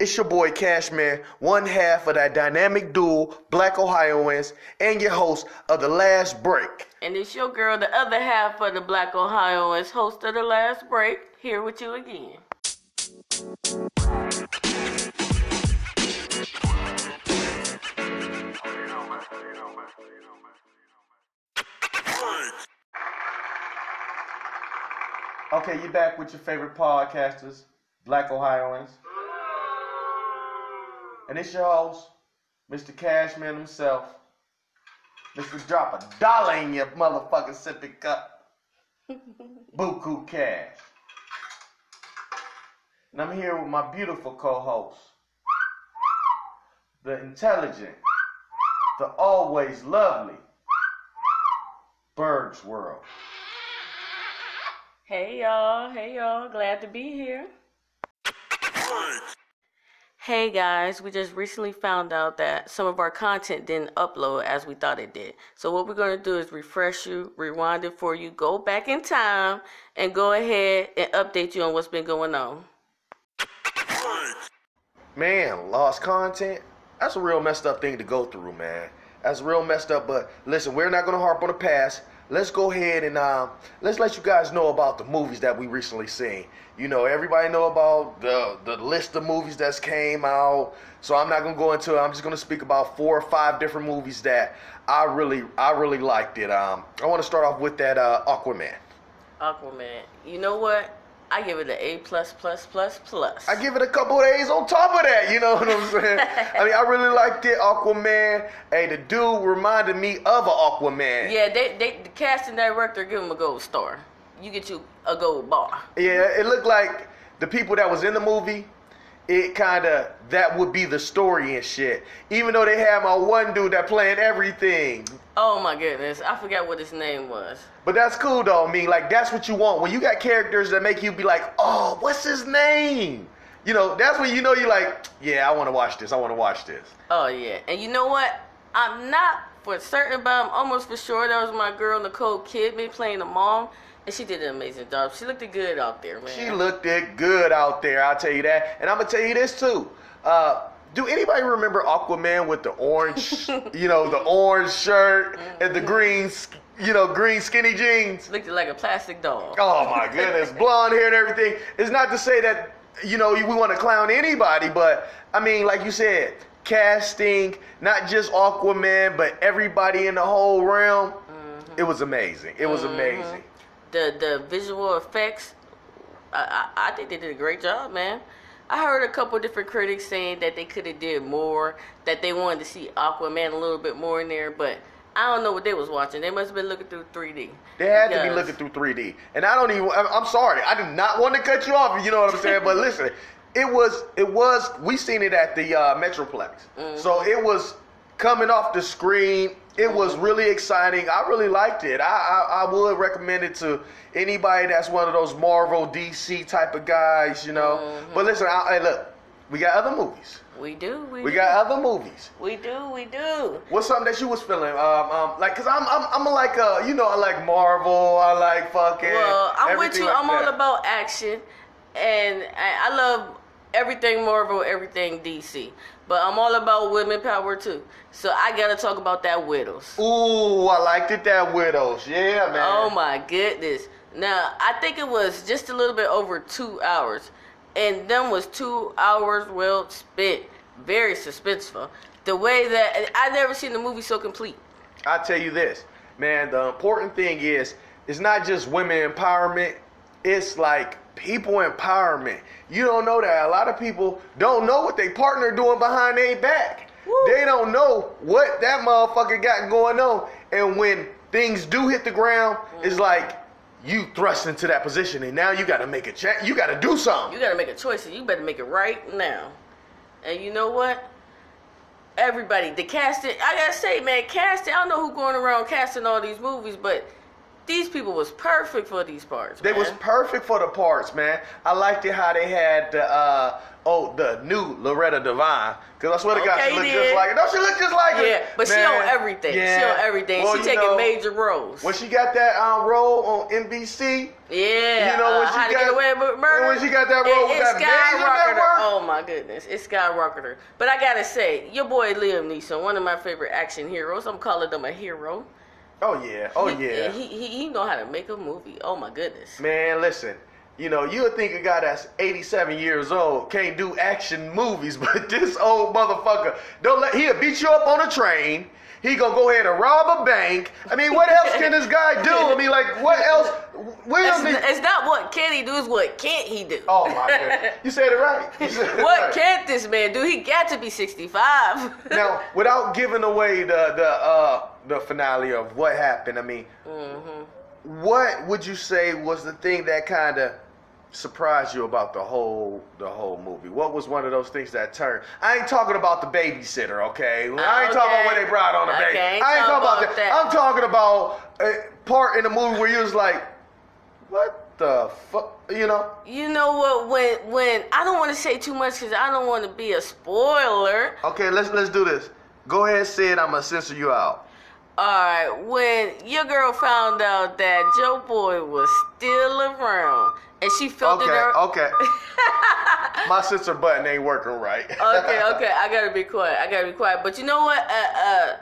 It's your boy Cashman, one half of that dynamic duo, Black Ohioans, and your host of The Last Break. And it's your girl, the other half of the Black Ohioans, host of The Last Break, here with you again. Okay, you're back with your favorite podcasters, Black Ohioans. And it's your host, Mr. Cashman himself. Mr. Drop a dollar in your motherfucking sippy cup. Buku Cash. And I'm here with my beautiful co-host, the intelligent, the always lovely, Bird's World. Hey y'all, hey y'all, glad to be here. Hey guys, we just recently found out that some of our content didn't upload as we thought it did. So what we're going to do is refresh you, rewind it for you, go back in time, and go ahead and update you on what's been going on. Man, lost content? That's a real messed up thing to go through, man. That's real messed up, but listen, we're not gonna harp on the past. Let's go ahead and um, let's let you guys know about the movies that we recently seen. You know, everybody know about the the list of movies that's came out. So I'm not gonna go into it. I'm just gonna speak about four or five different movies that I really I really liked it. Um, I want to start off with that uh, Aquaman. Aquaman. You know what? I give it an A plus plus plus plus. I give it a couple of A's on top of that. You know what I'm saying? I mean, I really liked it. Aquaman. Hey, the dude reminded me of an Aquaman. Yeah, they they the casting director give him a gold star. You get you a gold bar. Yeah, it looked like the people that was in the movie. It kind of that would be the story and shit. Even though they had my one dude that playing everything. Oh my goodness, I forgot what his name was. But that's cool though. I mean, like that's what you want when you got characters that make you be like, oh, what's his name? You know, that's when you know you're like, yeah, I want to watch this. I want to watch this. Oh yeah, and you know what? I'm not for certain, but I'm almost for sure that was my girl Nicole Kidman playing the mom, and she did an amazing job. She looked it good out there, man. She looked it good out there. I'll tell you that. And I'm gonna tell you this too. Uh, do anybody remember Aquaman with the orange, you know, the orange shirt and the mm-hmm. green, you know, green skinny jeans? looked like a plastic dog. Oh my goodness, blonde hair and everything. It's not to say that you know we want to clown anybody, but I mean, like you said, casting not just Aquaman, but everybody in the whole realm. Mm-hmm. It was amazing. It was mm-hmm. amazing. The the visual effects, I, I I think they did a great job, man. I heard a couple different critics saying that they could have did more, that they wanted to see Aquaman a little bit more in there, but I don't know what they was watching. They must have been looking through 3D. They had to be looking through 3D. And I don't even I'm sorry. I did not want to cut you off, you know what I'm saying? but listen, it was it was we seen it at the uh, Metroplex. So it was coming off the screen. It was really exciting. I really liked it. I, I I would recommend it to anybody that's one of those Marvel DC type of guys, you know. But listen, I, hey, look, we got other movies. We do. We, We do. got other movies. We do. We do. What's something that you was feeling? Um, um like, cause I'm, I'm, I'm like, uh, you know, I like Marvel. I like fucking. Well, I'm with you. like I'm all about action, and I, I love everything Marvel, everything DC. But I'm all about women power too. So I gotta talk about that Widows. Ooh, I liked it. That widows, yeah, man. Oh my goodness. Now, I think it was just a little bit over two hours. And them was two hours well spent. Very suspenseful. The way that I never seen the movie so complete. I tell you this, man. The important thing is, it's not just women empowerment. It's like people empowerment. You don't know that a lot of people don't know what they partner doing behind their back. Woo. They don't know what that motherfucker got going on. And when things do hit the ground, mm. it's like you thrust into that position, and now you got to make a change. You got to do something. You gotta make a choice, and you better make it right now. And you know what? Everybody, the casting. I gotta say, man, casting. I don't know who going around casting all these movies, but these people was perfect for these parts. They man. was perfect for the parts, man. I liked it how they had the uh oh the new Loretta Devine. Cause I swear to God, Okay, she looked just like it. No, she looked just like her. Yeah, but she Man, on everything. Yeah. She on everything. Well, she taking know, major roles. When she got that um, role on NBC, yeah, you know when uh, she got get away with murder. when she got that role It- with it that major skyrocketed her. network. Oh my goodness, it's skyrocketer. But I gotta say, your boy Liam Neeson, one of my favorite action heroes. I'm calling him a hero. Oh yeah, oh He- yeah. He, he he know how to make a movie. Oh my goodness. Man, listen. You know, you would think a guy that's 87 years old can't do action movies, but this old motherfucker don't let he'll beat you up on a train. He gonna go ahead and rob a bank. I mean, what else can this guy do? I mean, like, what else? It's, William it's not what can he do, it's what can't he do. Oh my god, you said it right. Said it what right. can't this man do? He got to be 65. now, without giving away the the uh, the finale of what happened, I mean, hmm what would you say was the thing that kind of surprised you about the whole the whole movie? What was one of those things that turned? I ain't talking about the babysitter, okay? I ain't oh, talking about Okay. what they brought on the baby. Okay, I ain't talking about that. that. I'm talking about a part in the movie where you was like, what the fuck, you know? You know what? When when I don't want to say too much because I don't want to be a spoiler. Okay, let's let's do this. Go ahead, say it. I'm gonna censor you out. All right, when your girl found out that Joe Boy was still around, and she felt Okay, it. Her- okay. My sister button ain't working right. okay, okay. I gotta be quiet. I gotta be quiet. But you know what? Uh, uh,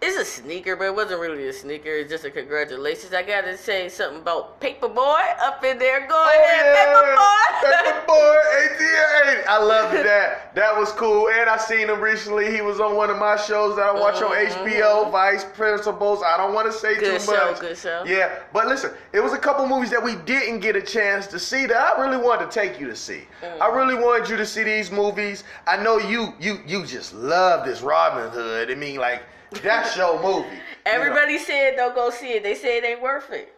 it's a sneaker, but it wasn't really a sneaker. It's just a congratulations. I gotta say something about Paperboy up in there. Go Oh, ahead, Paperboy. Paperboy, ATA. I loved that. That was cool. And I seen him recently. He was on one of my shows that I watch on HBO, Vice Principals. I don't want to say Mm-hmm. Good too show, much. good show. Yeah, but listen, it was a couple movies that we didn't get a chance to see that I really wanted to take you to see. Mm. I really wanted you to see these movies. I know you you you just love this Robin Hood. I mean, like that's your movie. you know. Everybody said don't go see it. They say it ain't worth it.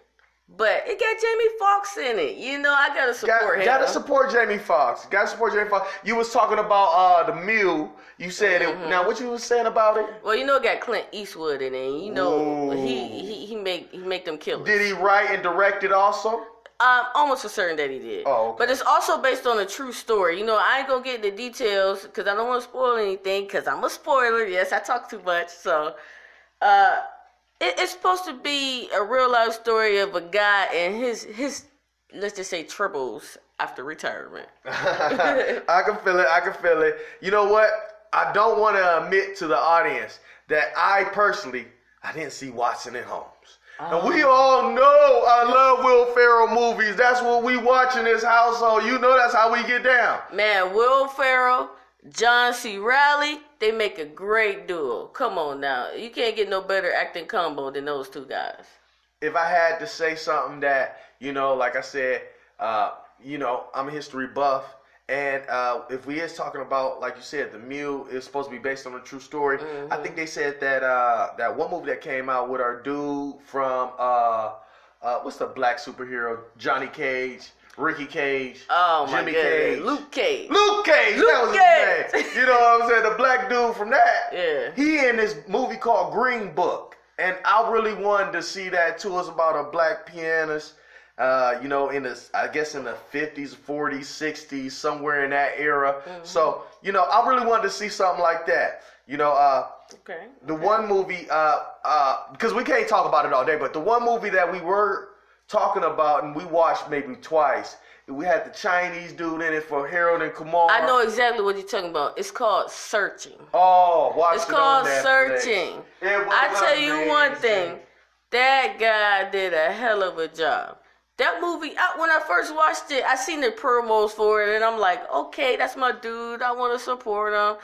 But it got Jamie Foxx in it. You know, I gotta support Got, him. gotta support Jamie Foxx. Gotta support Jamie Foxx. You was talking about uh the Mule. You said Mm-hmm. it. Now what you was saying about it? well, you know, it got Clint Eastwood in it. You know, Ooh. he, he he make he make them killers. Did he write and direct it also? I'm almost for certain that he did. Oh, okay. But it's also based on a true story. You know, I ain't gonna get into details because I don't want to spoil anything because I'm a spoiler. Yes, I talk too much. So, uh, it, it's supposed to be a real life story of a guy and his his let's just say troubles after retirement. I can feel it. I can feel it. You know what? I don't want to admit to the audience that I personally I didn't see Watson and Holmes. And we all know I love Will Ferrell movies. That's what we watch in this household. You know that's how we get down. Man, Will Ferrell, John C. Reilly, they make a great duo. Come on now, you can't get no better acting combo than those two guys. if I had to say something that, you know, like I said, uh, you know, I'm a history buff. And uh, if we is talking about, like you said, the Mule is supposed to be based on a true story. I think they said that uh, that one movie that came out with our dude from uh, uh, what's the black superhero? Johnny Cage, Ricky Cage, Oh my Jimmy goodness, Cage, Luke Cage. Luke Cage, Luke that was Cage. his name. You know what I'm saying? The black dude from that. Yeah. He in this movie called Green Book, and I really wanted to see that too. It's about a black pianist, uh, you know, in the I guess in the 50s, 40s, 60s, somewhere in that era. Mm-hmm. So you know, I really wanted to see something like that. You know, uh, Okay. the one movie, uh, uh, because we can't talk about it all day, but the one movie that we were talking about and we watched maybe twice. We had the Chinese dude in it for Harold and Kumar. I know exactly what you're talking about. It's called Searching. Oh, watch It's it called Searching. I tell you one thing. That guy did a hell of a job. That movie, I, when I first watched it, I seen the promos for it, and I'm like, okay, that's my dude. I want to support him.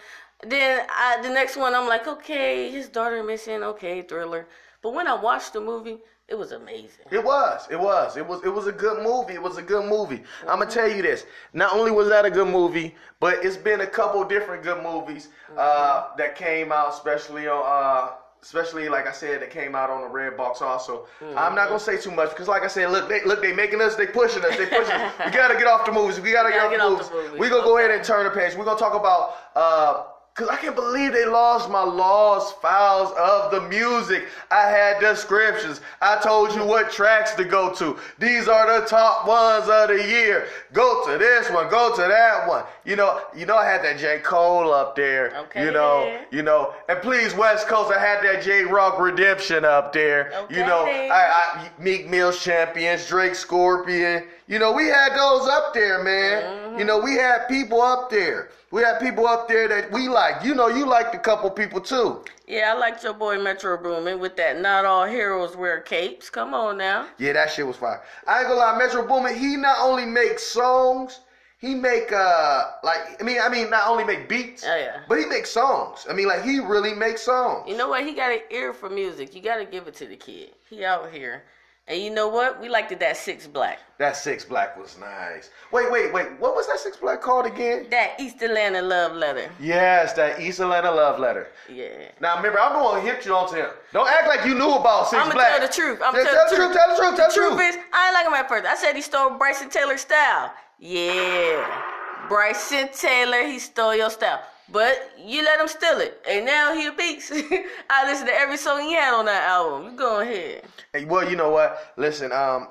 Then I, the next one, I'm like, okay, his daughter missing. Okay, thriller. But when I watched the movie, it was amazing. It was. It was. It was. It was a good movie. It was a good movie. I'm gonna tell you this. Not only was that a good movie, but it's been a couple different good movies uh, that came out, especially on. Uh, Especially like I said, that came out on the red box. Also, I'm not gonna say too much because, like I said, look, they look, they making us, they pushing us, they pushing. us. We gotta get off the movies. We gotta, Gotta get, get off, off the the movies. movies. We gonna go ahead and turn the page. We're gonna talk about. Uh, Cause I can't believe they lost my lost files of the music. I had descriptions. I told you what tracks to go to. These are the top ones of the year. Go to this one. Go to that one. You know, you know I had that J Cole up there. Okay. You know, you know, and please West Coast, I had that Jay Rock Redemption up there. Okay. You know, I, I Meek Mill's champions, Drake Scorpion. You know, we had those up there, man. Mm-hmm. You know, we had people up there. We had people up there that we like. You know, you liked a couple people too. Yeah, I liked your boy Metro Boomin with that. Not all heroes wear capes. Come on now. Yeah, that shit was fire. I ain't gonna lie, Metro Boomin, he not only makes songs, he make uh like I mean I mean not only make beats, Oh, yeah. but he makes songs. I mean like he really makes songs. You know what? He got an ear for music. You got to give it to the kid. He out here. And you know what? We liked it that six black. That six black was nice. Wait, wait, wait. What was that six black called again? That East Atlanta love letter. Yes, that East Atlanta love letter. Yeah. Now remember, I'm who hit you onto him. Don't act like you knew about 6 I'ma Black. tell the truth. I'ma tell tell the the truth. Tell the truth. Tell the Truth truth. is, I ain't like him at first. I said he stole Bryson Tiller's style. Yeah. Bryson Tiller, he stole your style. But you let him steal it. And now he a beast. I listen to every song he had on that album. You go ahead. Hey, well, you know what? Listen, um,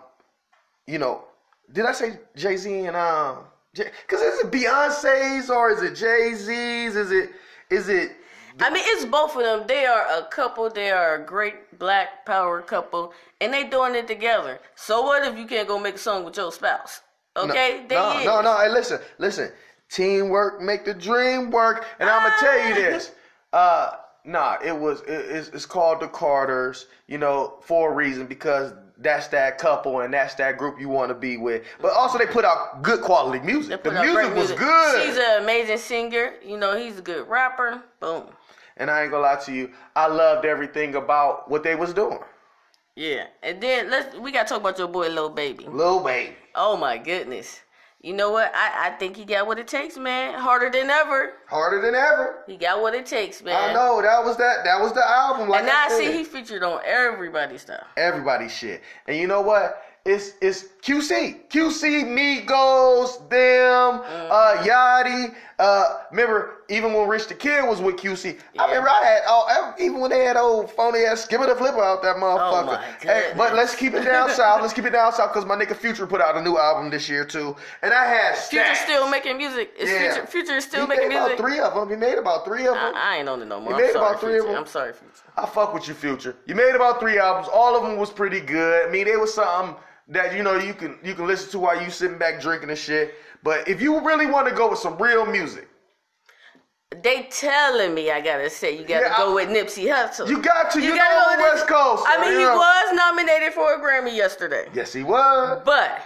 you know, did I say Jay Z and um, because is it Beyonce's or is it Jay Z's? Is it is it? I mean, it's both of them. They are a couple. They are a great black power couple, and they doing it together. So what if you can't go make a song with your spouse? Okay, no, they no, is. no, no. Hey, listen, listen. Teamwork make the dream work, and I'm gonna tell you this. Uh, nah, it was it, it's, it's called the Carters. You know, for a reason because that's that couple and that's that group you want to be with. But also they put out good quality music. The put out great music was good. She's an amazing singer. You know, he's a good rapper. Boom. And I ain't gonna lie to you, I loved everything about what they was doing. Yeah, and then let's we gotta talk about your boy Lil Baby. Lil baby. Oh my goodness. You know what? I, I think he got what it takes, man. Harder than ever. Harder than ever. He got what it takes, man. I know, that was that that was the album. Like And now I said. see he featured on everybody's stuff. Everybody's shit. And you know what? It's it's QC. QC, Migos, them, uh Yachty. Uh remember even when Rich the Kid was with QC. I remember I had oh even when they had old phony ass skipper the flipper out that motherfucker. Oh, hey, but let's keep it down south. Let's keep it down south because my nigga Future put out a new album this year too. And I had Future still making music. Is Yeah. Future, Future is still he making made about three of them. He made about three of them. I, I ain't on it no more. You I'm made sorry, about three of them? I'm sorry, Future. I fuck with you, Future. You made about three albums. All of them was pretty good. I mean, it was something that you know you can you can listen to while you sitting back drinking and shit. But if you really want to go with some real music, They telling me I gotta say you gotta Yeah, go I- with Nipsey Hussle. you got to. You, gotta know go with West Coast. I mean, you he know. was nominated for a Grammy yesterday, Yes, he was. but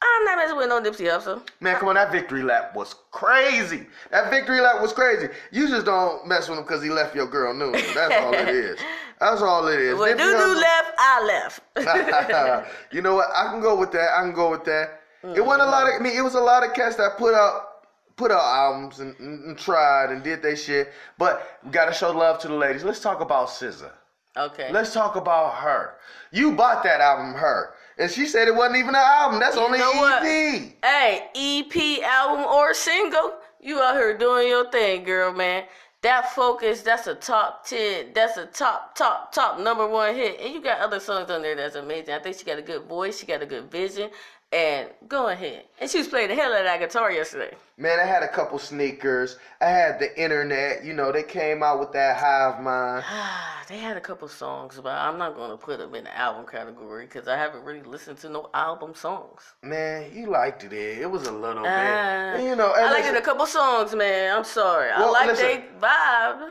I'm not messing with no Nipsey Hussle. Man, come on, that victory lap was crazy. That victory lap was crazy. You just don't mess with him because he left your girl new. That's all it is. That's all it is. When Dudu left, I left. you know what? I can go with that. I can go with that. It wasn't a lot of. I mean, it was a lot of cats that put out put out albums and, and, tried and did their shit. But we gotta show love to the ladies. Let's talk about SZA. okay. Let's talk about her. You bought that album, her, and she said it wasn't even an album. That's You only what? EP. Hey, EP album or single, you out here doing your thing, girl, man. That focus, that's a top ten. That's a top, top, top number one hit. And you got other songs on there that's amazing. I think she got a good voice. She got a good vision. And go ahead. And she was playing the hell out of that guitar yesterday. Man, I had a couple sneakers. I had the internet. You know, they came out with that Hive Mind. Ah, they had a couple songs, but I'm not going to put them in the album category because I haven't really listened to no album songs. Man, you liked it. It was a little bit. Uh, you know, I liked it a couple songs, man. I'm sorry. I like they vibe.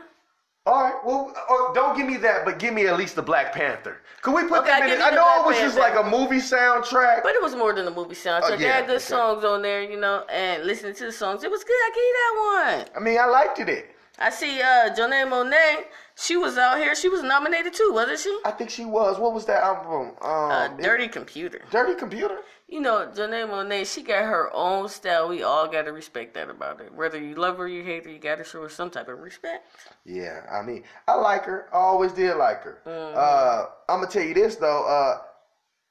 All right, well, uh, don't give me that, but give me at least the Black Panther. Could we put Okay, that in? it? I know Black it was just like a movie soundtrack. But it was more than a movie soundtrack. Oh, they yeah, had good okay. songs on there, you know, and listening to the songs, it was good. I give you that one. I mean, I liked it. I see uh Janelle Monáe, she was out here. She was nominated too, wasn't she? I think she was. What was that album? Um, Uh, it- Dirty Computer. Dirty Computer. You know, Janelle Monáe, she got her own style. We all got to respect that about her. Whether you love her or you hate her, you got to show her some type of respect. Yeah, I mean, I like her. I always did like her. Mm-hmm. Uh, I'm gonna tell you this though. Uh,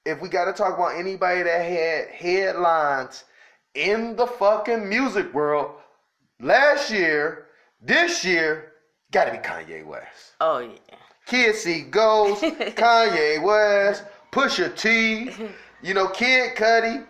if we got to talk about anybody that had headlines in the fucking music world last year, this year, got to be Kanye West. Oh, yeah. Kid See Ghost, Kanye West, Pusha T, you know, Kid Cudi,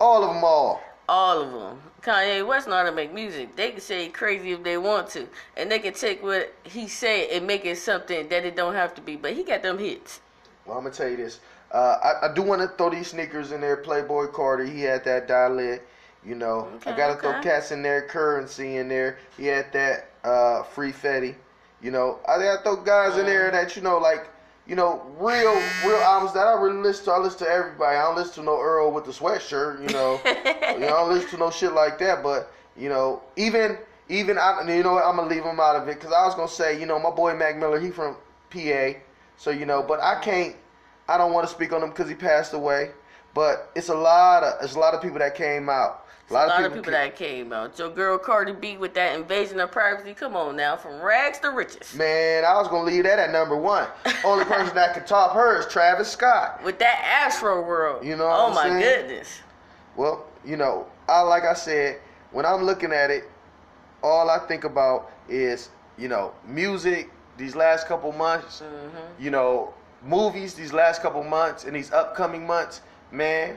all of them all. All of them. Kanye West know how to make music. They can say crazy if they want to, and they can take what he said and make it something that it don't have to be. But he got them hits. Well, I'm gonna tell you this. Uh, I, I do want to throw these sneakers in there. Playboi Carti, he had that Die Lit. You know, I gotta throw cats in there. Currency in there. He had that uh, Free Fetty. You know, I gotta throw guys in there that you know, like you know, real real albums that I really listen to. I listen to everybody. I don't listen to no Earl with the sweatshirt. You know, you know, I don't listen to no shit like that. But you know, even even I, you know, what, I'm gonna leave him out of it because I was gonna say, you know, my boy Mac Miller, he from PA, so you know, but I can't. I don't want to speak on him because he passed away. But it's a lot of it's a lot of people that came out. A lot of people ca- that came out. Your girl Cardi B with that invasion of privacy. Come on now, from rags to riches. Man, I was gonna leave that at number one. Only person that could top her is Travis Scott. With that Astroworld. You know what Oh I'm my saying? goodness. Well, you know, I like I said, when I'm looking at it, all I think about is, you know, music these last couple months, Mm-hmm. you know, movies these last couple months and these upcoming months, man,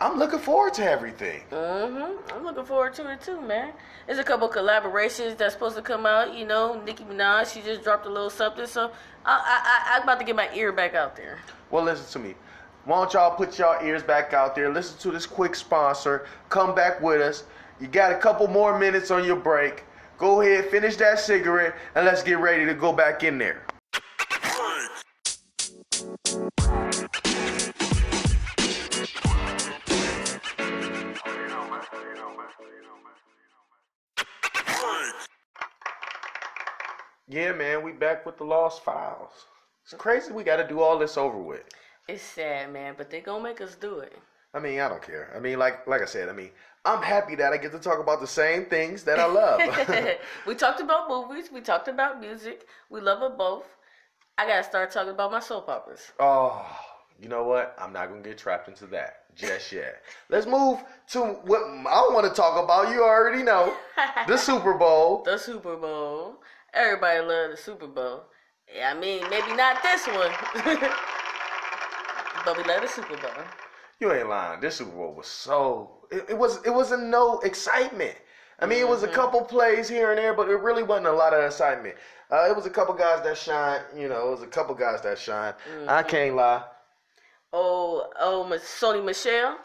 I'm looking forward to everything. Mm-hmm. I'm looking forward to it too, man. There's a couple collaborations that's supposed to come out. You know, Nicki Minaj, she just dropped a little something. So I, I, I, I'm about to get my ear back out there. Well, listen to me. Why don't y'all put y'all ears back out there? Listen to this quick sponsor. Come back with us. You got a couple more minutes on your break. Go ahead, finish that cigarette, and let's get ready to go back in there. Yeah, man, we back with the lost files. It's crazy we got to do all this over with. It's sad, man, but they gonna make us do it. I mean, I don't care. I mean, like like I said, I mean, I'm happy that I get to talk about the same things that I love. we talked about movies. We talked about music. We love it both. I gotta start talking about my soap operas. oh, you know what? I'm not gonna get trapped into that just yet. Let's move to what I want to talk about. You already know the Super Bowl. The Super Bowl. Everybody love the Super Bowl. Yeah, I mean, maybe not this one, but we love the Super Bowl. You ain't lying. This Super Bowl was so it, it was it wasn't no excitement. I mean, it was a couple plays here and there, but it really wasn't a lot of excitement. Uh, it was a couple guys that shine. You know, it was a couple guys that shine. I can't lie. Oh, oh, Sony Michel.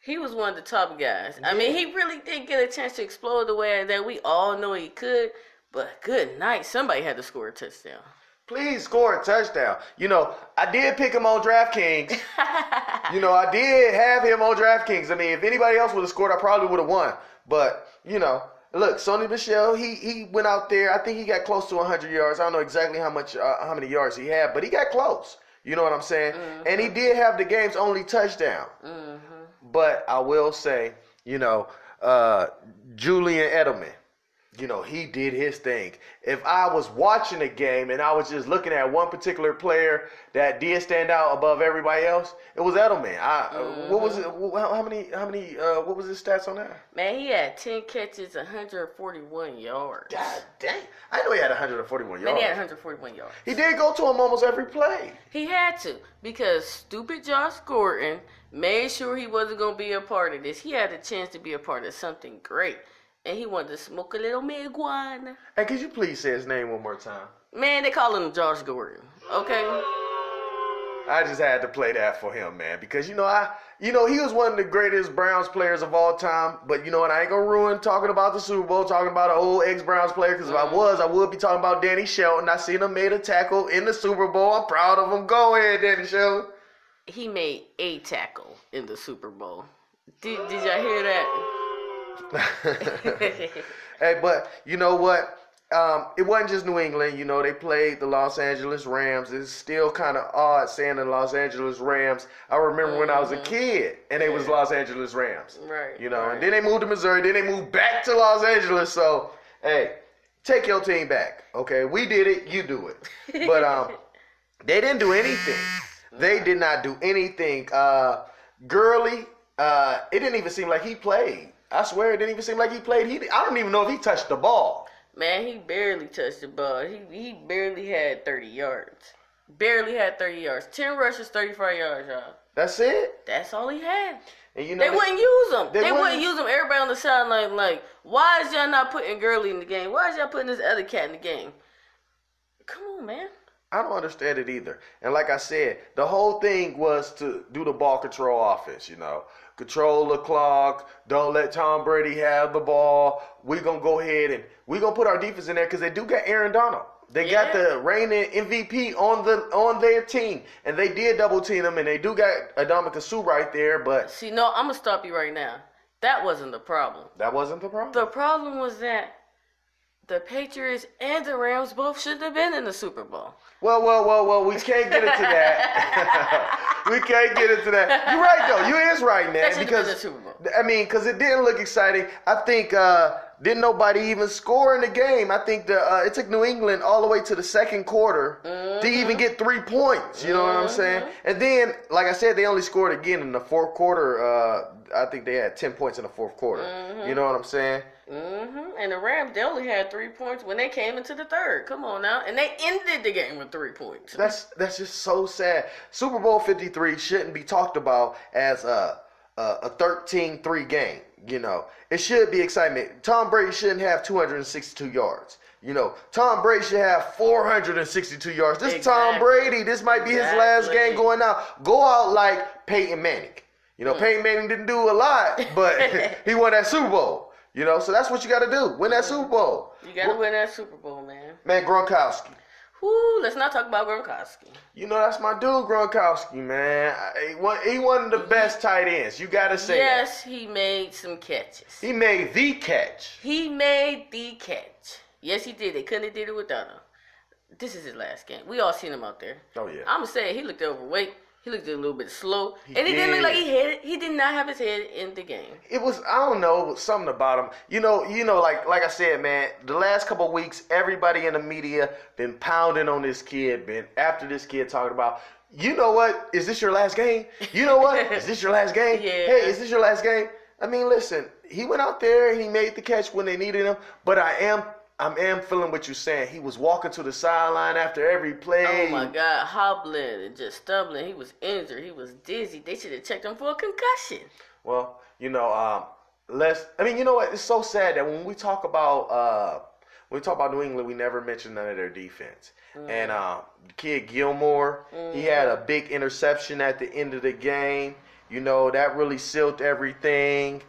He was one of the top guys. I mean, he really did get a chance to explode the way that we all know he could. But good night, somebody had to score a touchdown. Please score a touchdown. You know, I did pick him on DraftKings. you know, I did have him on DraftKings. I mean, if anybody else would have scored, I probably would have won. But you know, look, Sony Michel, he he went out there. I think he got close to 100 yards. I don't know exactly how much, uh, how many yards he had, but he got close. You know what I'm saying? And he did have the game's only touchdown. But I will say, you know, uh, Julian Edelman, you know, he did his thing. If I was watching a game and I was just looking at one particular player that did stand out above everybody else, it was Edelman. I, uh, what was it? How, many? How many? Uh, what was his stats on that? Man, he had 10 catches, 141 yards. God dang! I know he had 141 yards. Man, he had 141 yards. He did go to him almost every play. He had to because stupid Josh Gordon made sure he wasn't going to be a part of this. He had a chance to be a part of something great. And he wanted to smoke a little marijuana. Hey, could you please say his name one more time? Man, they call him Josh Gordon. Okay? I just had to play that for him, man, because you know I, you know he was one of the greatest Browns players of all time. But you know what? I ain't gonna ruin talking about the Super Bowl, talking about an old ex Browns player. Because if I was, I would be talking about Danny Shelton. I seen him made a tackle in the Super Bowl. I'm proud of him. Go ahead, Danny Shelton. He made a tackle in the Super Bowl. Did, did y'all hear that? hey, but you know what? Um, it wasn't just New England. You know, they played the Los Angeles Rams. It's still kind of odd saying the Los Angeles Rams. I remember when I was a kid and they was Los Angeles Rams. Right, You know, right. and then they moved to Missouri. Then they moved back to Los Angeles. So, hey, take your team back. Okay, we did it. You do it. But um, they didn't do anything. They did not do anything. Uh, Gurley, uh, it didn't even seem like he played. I swear, it didn't even seem like he played. He, I don't even know if he touched the ball. Man, he barely touched the ball. He he barely had 30 yards. Barely had 30 yards. 10 rushes, 35 yards, y'all. That's it. That's all he had. And you know, They wouldn't use him. they They, wouldn't- wouldn't use him. Everybody on the sideline, like, why is y'all not putting Gurley in the game? Why is y'all putting this other cat in the game? Come on, man. I don't understand it either. And like I said, the whole thing was to do the ball control offense, you know. Control the clock. Don't let Tom Brady have the ball. We're going to go ahead and we're going to put our defense in there because they do got Aaron Donald. They Yeah. got the reigning MVP on the on their team, and they did double team them, and they do got Adama Sue right there, but See, no, I'm gonna stop you right now. That wasn't the problem. that wasn't the problem. The problem was that the Patriots and the Rams both shouldn't have been in the Super Bowl. Well, well, well, well, we can't get into that. we can't get into that. You're right though. You is right, man. That should have been the Because. I mean, because it didn't look exciting. I think uh, didn't nobody even score in the game. I think the uh, it took New England all the way to the second quarter to Mm-hmm. even get three points. You know what I'm saying? And then, like I said, they only scored again in the fourth quarter. Uh, I think they had ten points in the fourth quarter. Mm-hmm. You know what I'm saying? Hmm And the Rams, they only had three points when they came into the third. Come on now. And they ended the game with three points. That's that's just so sad. Super Bowl 53 shouldn't be talked about as a a, a 13-3 game. You know, it should be excitement. Tom Brady shouldn't have 262 yards. You know, Tom Brady should have 462 yards. This is Tom Brady. This might be his last game going out. Go out like Peyton Manning. You know, Peyton Manning didn't do a lot, but he won that Super Bowl. You know, so that's what you got to do. Win that Super Bowl. You got to win that Super Bowl, man. Man, Gronkowski. Whoo, let's not talk about Gronkowski. You know that's my dude, Gronkowski, man. He one, he one of the best tight ends. You gotta say Yes, he made some catches. He made the catch. He made the catch. Yes, he did. They couldn't have did it without Donald. This is his last game. We all seen him out there. Oh yeah. I'm saying he looked overweight. He looked a little bit slow, He and he didn't look like he had. He did not have his head in the game. It was I don't know something about him. You know, you know, like like I said, man. The last couple weeks, everybody in the media been pounding on this kid, been after this kid talking about. You know what? Is this your last game? You know what? Is this your last game? Yeah. Hey, is this your last game? I mean, listen. He went out there. He made the catch when they needed him. But I am. I am feeling what you're saying. He was walking to the sideline after every play. Oh my God, hobbling and just stumbling. He was injured. He was dizzy. They should have checked him for a concussion. Well, you know, um, let's. I mean, you know what? It's so sad that when we talk about uh, when we talk about New England, we never mention none of their defense. And uh, kid Gilmore, he had a big interception at the end of the game. You know, that really sealed everything.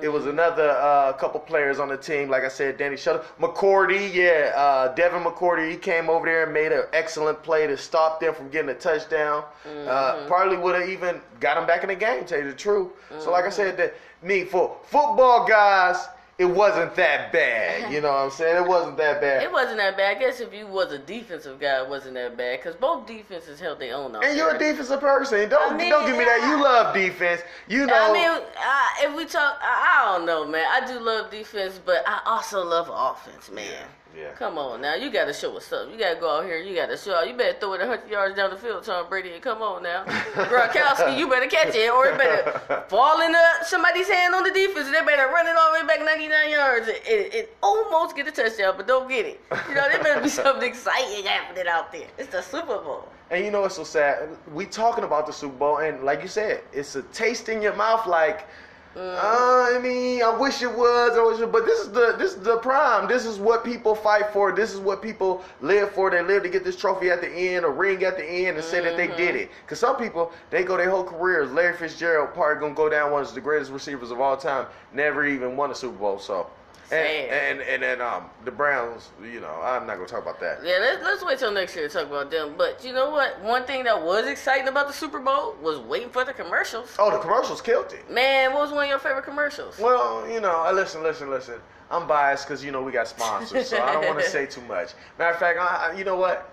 It was another uh, couple players on the team, like I said, Danny Shutter, McCourty, yeah, uh, Devin McCourty. He came over there and made an excellent play to stop them from getting a touchdown. Uh, probably would have even got them back in the game. Tell you the truth. So, like I said, that me for football guys, it wasn't that bad. You know what I'm saying? It wasn't that bad. It wasn't that bad. I guess if you was a defensive guy, it wasn't that bad because both defenses held their own and you're a defensive person. Don't I mean, don't give me that. You love defense. You know. I mean, I, if we talk, I, I don't know, man. I do love defense, but I also love offense, man. Yeah, yeah. Come on now, you got to show us something. You got to go out here. You got to show. out. You better throw it 100 yards down the field, Tom Brady, and come on now, Gronkowski. you better catch it, or it better fall into somebody's hand on the defense. and They better run it all the way back 99 yards and, and, and almost get a touchdown, but don't get it. You know, there better be something exciting happening out there. It's the Super Bowl. And you know what's so sad? We talking about the Super Bowl, and like you said, it's a taste in your mouth. Like, uh, I mean, I wish it was, I wish it, but this is the this is the prime. This is what people fight for. This is what people live for. They live to get this trophy at the end, a ring at the end, and say that they did it. Because some people they go their whole careers. Larry Fitzgerald probably gonna go down one of the greatest receivers of all time. Never even won a Super Bowl. So. And, Sad. and and then um the Browns, you know, I'm not gonna talk about that. Yeah, let's, let's wait till next year to talk about them. But you know what? One thing that was exciting about the Super Bowl was waiting for the commercials. Oh, the commercials killed it. Man, what was one of your favorite commercials? Well, you know, listen, listen, listen. I'm biased because you know we got sponsors, so I don't want to say too much. Matter of fact, I, I, you know what?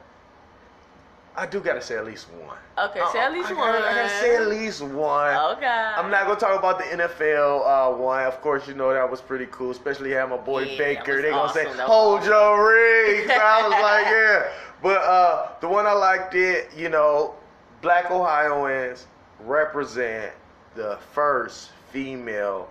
I do gotta say at least one. Okay, say at least I one. Gotta, I gotta say at least one. Okay. I'm not gonna talk about the NFL uh, one. Of course, you know that was pretty cool, especially having my boy Yeah, Baker. They gonna say, "Hold awesome. your rings." I was like, "Yeah," but uh, the one I liked it, you know, Black Ohioans represent the first female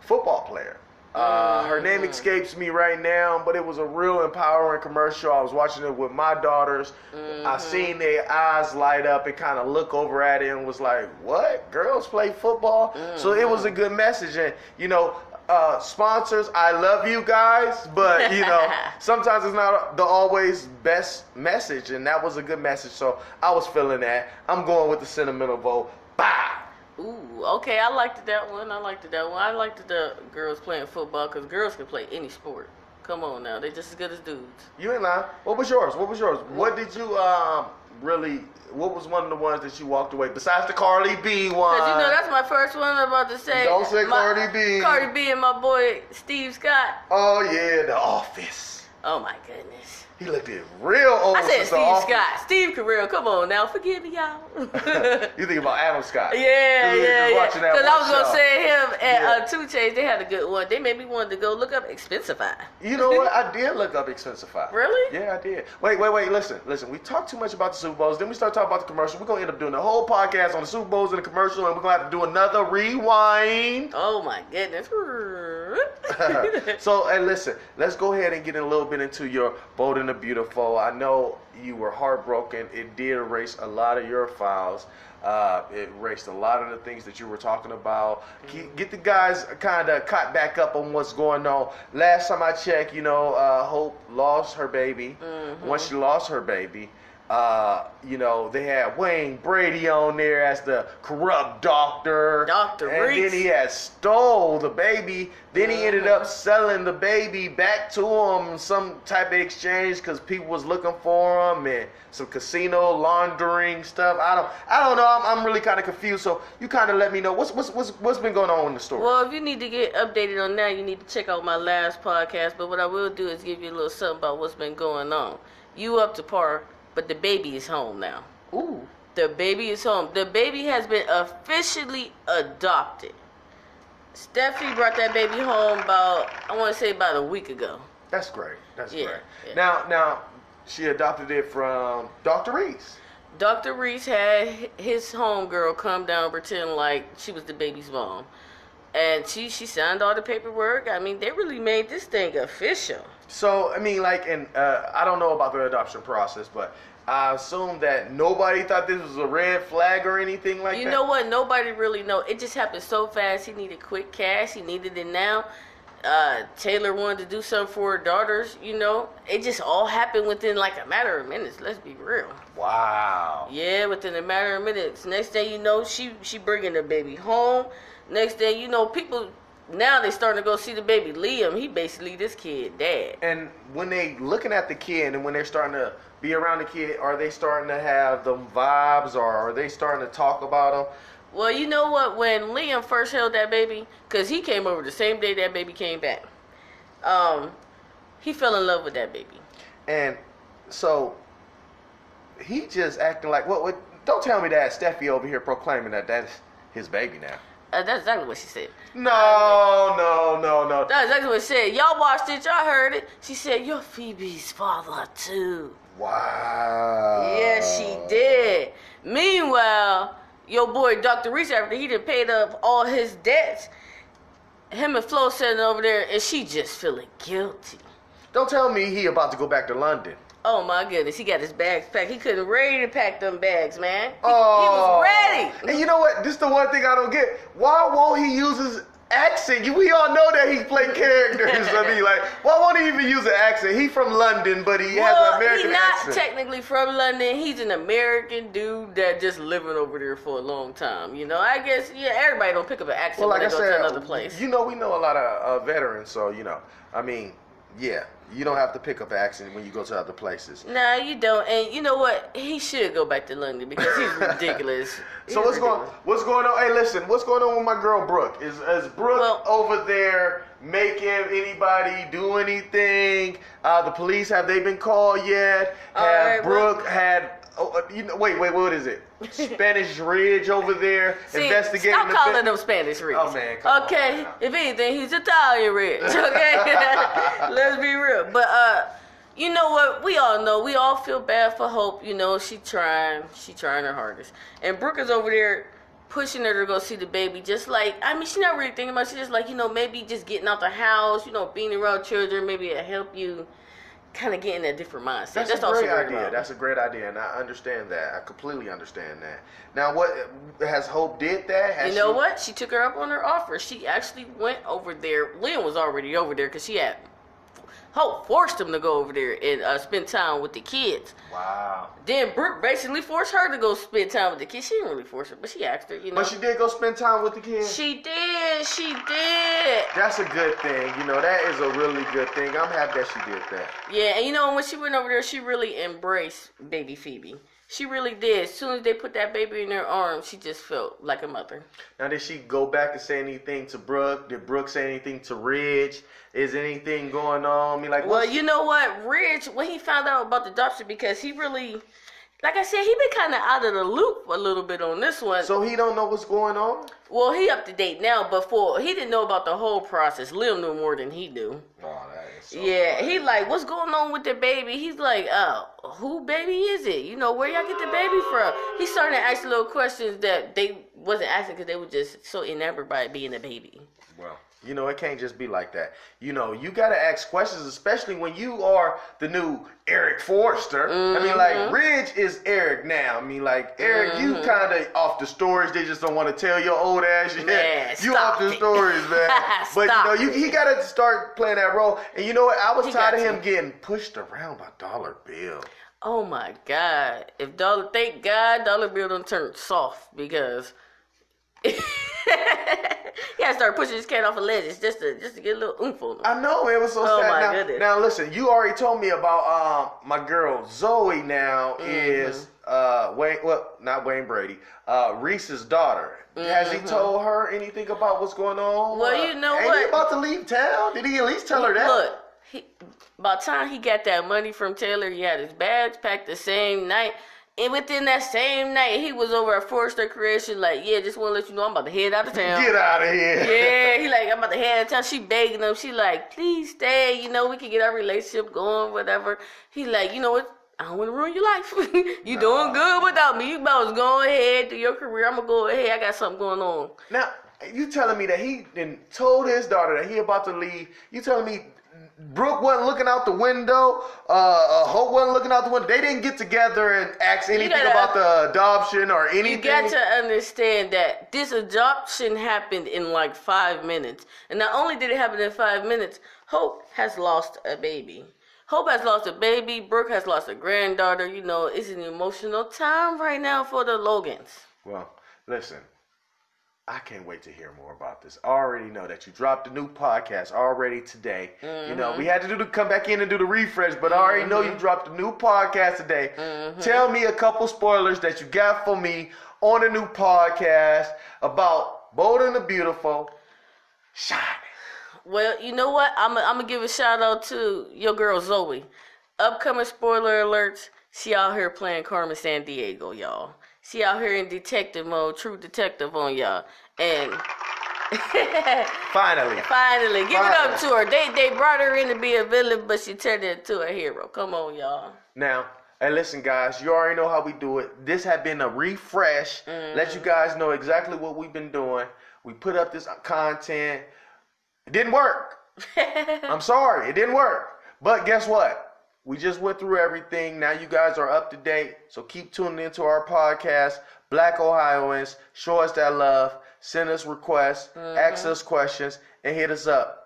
football player. Uh, her name Mhm. escapes me right now, but it was a real empowering commercial. I was watching it with my daughters. I Mhm. seen their eyes light up and kind of look over at it and was like, "What? Girls play football?" So it was a good message, and you know, uh, sponsors, I love you guys, but you know, sometimes it's not the always best message, and that was a good message. So I was feeling that. I'm going with the sentimental vote. Bah! Okay, I liked that one. I liked that one. I liked the girls playing football because girls can play any sport. Come on now, they're just as good as dudes. You ain't lying. What was yours? What was yours? What did you um really? What was one of the ones that you walked away besides the Carly B one? Cause you know that's my first one. I'm about to say. Don't say my- Cardi B. Cardi B and my boy Steve Scott. oh yeah, The Office. Oh my goodness. He looked it real old. I said Steve. Scott. Steve Carell. Come on now, forgive me, y'all. you think about Adam Scott? Yeah, yeah, yeah. Because I was gonna say him and Yeah. uh, Two Chainz. They had a good one. They made me want to go look up Expensify. You know what? I did look up Expensify. Really? Yeah, I did. Wait, wait, wait. Listen, listen. We talked too much about the Super Bowls. Then we start talking about the commercial. We're gonna end up doing the whole podcast on the Super Bowls and the commercial, and we're gonna have to do another rewind. Oh my goodness. so, and listen, let's go ahead and get in a little bit into your Bold and the Beautiful. I know you were heartbroken. It did erase a lot of your files. Uh, it erased a lot of the things that you were talking about. Get- Get the guys kind of caught back up on what's going on. Last time I checked, you know, uh, Hope lost her baby. Once she lost her baby, uh, you know, they had Wayne Brady on there as the corrupt doctor. Dr. And Reese. then he had stole the baby. Then he ended up selling the baby back to him some type of exchange because people was looking for him and some casino laundering stuff. I don't, I don't know. I'm, I'm really kind of confused. So you kind of let me know what's what's what's what's been going on in the story. Well, if you need to get updated on that, you need to check out my last podcast. But what I will do is give you a little something about what's been going on. You up to par, but the baby is home now. Ooh, The baby is home. The baby has been officially adopted. Steffy brought that baby home about, I want to say about a week ago. that's great. That's Yeah, great. yeah. Now, now she adopted it from Dr. Reese. Dr. Reese had hi- his homegirl come down pretend like she was the baby's mom. And she, she signed all the paperwork. I mean, they really made this thing official. So I mean, like, and uh, I don't know about the adoption process, but I assume that nobody thought this was a red flag or anything like you that. You know what? Nobody really know. It just happened so fast. He needed quick cash. He needed it now. Uh, Taylor wanted to do something for her daughters. You know, it just all happened within like a matter of minutes. Let's be real. Wow. Yeah, within a matter of minutes. Next thing you know, she she bringing the baby home. Next thing you know, people now they starting to go see the baby. Liam, he basically this kid dad. And when they looking at the kid and when they're starting to be around the kid, are they starting to have them vibes or are they starting to talk about him? Well, you know what? When Liam first held that baby, because he came over the same day that baby came back, um, he fell in love with that baby. And so he just acting like what? What? Don't tell me that Steffy over here proclaiming that that's his baby now. Uh, that's exactly what she said. No, no, no, no. That's exactly what she said. Y'all watched it. Y'all heard it. She said, "You're Phoebe's father too." Wow. Yes, she did. Meanwhile, your boy Dr. Reese, after he done paid up all his debts, him and Flo sitting over there, and she just feeling guilty. Don't tell me he about to go back to London. Oh my goodness, he got his bags packed. He couldn't ready to pack them bags, man. He, Oh. he was ready. And you know what? This is the one thing I don't get. Why won't he use his accent? We all know that he play characters. I mean, like, why won't he even use an accent? He from London, but he has an American he's not accent. technically from London. He's an American dude that just living over there for a long time. You know, I guess yeah, everybody don't pick up an accent well, like when I they go said, to another place. you know, we know a lot of uh, veterans, so you know, I mean, yeah, you don't have to pick up accent when you go to other places. No, you don't. And you know what? He should go back to London because he's ridiculous. He's So what's going what's going on? Hey, listen, what's going on with my girl Brooke? Is is Brooke Well- over there making anybody do anything? Uh, the police have they been called yet? Have right, well- Brooke had? Oh, uh, you know, wait, wait, what is it? Spanish Ridge over there See, investigating. stop the calling them Spanish rich. Oh, man, on okay, now. if anything, he's Italian Ridge. Okay, let's be real. But uh, you know what? We all know. We all feel bad for Hope. You know, she trying. She trying her hardest. And Brooke is over there pushing her to go see the baby. Just like I mean, she's not really thinking about. it. She's just like you know maybe just getting out the house. You know, being around children. Maybe it'll help you kind of get in a different mindset. That's, That's, a great idea. That's a great idea, and I understand that. I completely understand that. Now, what has Hope did that? Has You know she- what? She took her up on her offer. She actually went over there. Lynn was already over there because she had Hope forced him to go over there and uh, spend time with the kids. Wow. Then Brooke basically forced her to go spend time with the kids. She didn't really force her, but she asked her. You know, But she did go spend time with the kids. She did. She did. That's a good thing. You know, that is a really good thing. I'm happy that she did that. Yeah, and you know when she went over there, she really embraced baby Phoebe. She really did. As soon as they put that baby in her arms, she just felt like a mother. Now, did she go back and say anything to Brooke? Did Brooke say anything to Ridge? Is anything going on? I mean, like, Well, you know what, Ridge, when he found out about the adoption, because he really, like I said, he been kind of out of the loop a little bit on this one. so he don't know what's going on? Well, he up to date now. Before he didn't know about the whole process. Liam knew more than he knew. Oh, that is so Yeah, funny. he like, what's going on with the baby? He's like, oh, who baby is it? You know, where y'all get the baby from? He started to ask little questions that they wasn't asking because they were just so enamored by it being a baby. Well, you know, it can't just be like that. You know, you got to ask questions, especially when you are the new Eric Forrester. I mean, like, Mm-hmm. Ridge is Eric now. I mean, like, Eric, you kind of off the stories. They just don't want to tell your old ass you off the it. stories, man. but, you know, you, he got to start playing that role. And you know what? I was He tired of him to. getting pushed around by Dollar Bill. Oh my God! If Dollar, thank God, Dollar Bill done turned soft because he had to start pushing his cat off of ledge just to just to get a little oomph on him. I know it was so Oh, sad. my now, goodness. now listen, you already told me about um my girl Zoe. Now Mm-hmm. is uh Wayne, well not Wayne Brady, uh Reese's daughter. Has he told her anything about what's going on? Mm-hmm. Well, Uh, you know ain't he about to leave town? Did he at least tell her that? Look, he, by the time he got that money from Taylor, he had his bags packed the same night. And within that same night, he was over at Forrester Creation, like, yeah, just want to let you know I'm about to head out of town. Get out of here! Yeah, he like, I'm about to head out of town. She begging him. She like, please stay. You know, we can get our relationship going, whatever. He like, you know what? I don't want to ruin your life. you doing good without me. You about to go ahead, do your career. I'm going to go ahead. I got something going on. Now you telling me that he then told his daughter that he about to leave? You telling me? Brooke wasn't looking out the window. Uh, uh, Hope wasn't looking out the window. They didn't get together and ask anything gotta- about the adoption or anything. You got to understand that this adoption happened in like five minutes. And not only did it happen in five minutes, Hope has lost a baby. Hope has lost a baby. Brooke has lost a granddaughter. You know, it's an emotional time right now for the Logans. Well, listen, I can't wait to hear more about this. I already know that you dropped a new podcast already today. You Mm-hmm. know, we had to do the come back in and do the refresh, but I already know you dropped a new podcast today. Mm-hmm. Tell me a couple spoilers that you got for me on a new podcast about Bold and the Beautiful. Shining. Well, you know what? I'm going to give a shout out to your girl Zoe. Upcoming spoiler alerts. She out here playing Carmen Sandiego, y'all. She out here in detective mode, true detective on y'all. And Finally. finally, give it up to her. They they brought her in to be a villain, but she turned into a hero. Come on, y'all. Now, and listen, guys, you already know how we do it. This had been a refresh. Let you Mm-hmm. guys know exactly what we've been doing. We put up this content. It didn't work. I'm sorry, it didn't work. But guess what? We just went through everything. Now you guys are up to date. So keep tuning into our podcast, Black Ohioans. Show us that love. Send us requests, ask mm-hmm. us questions, and hit us up.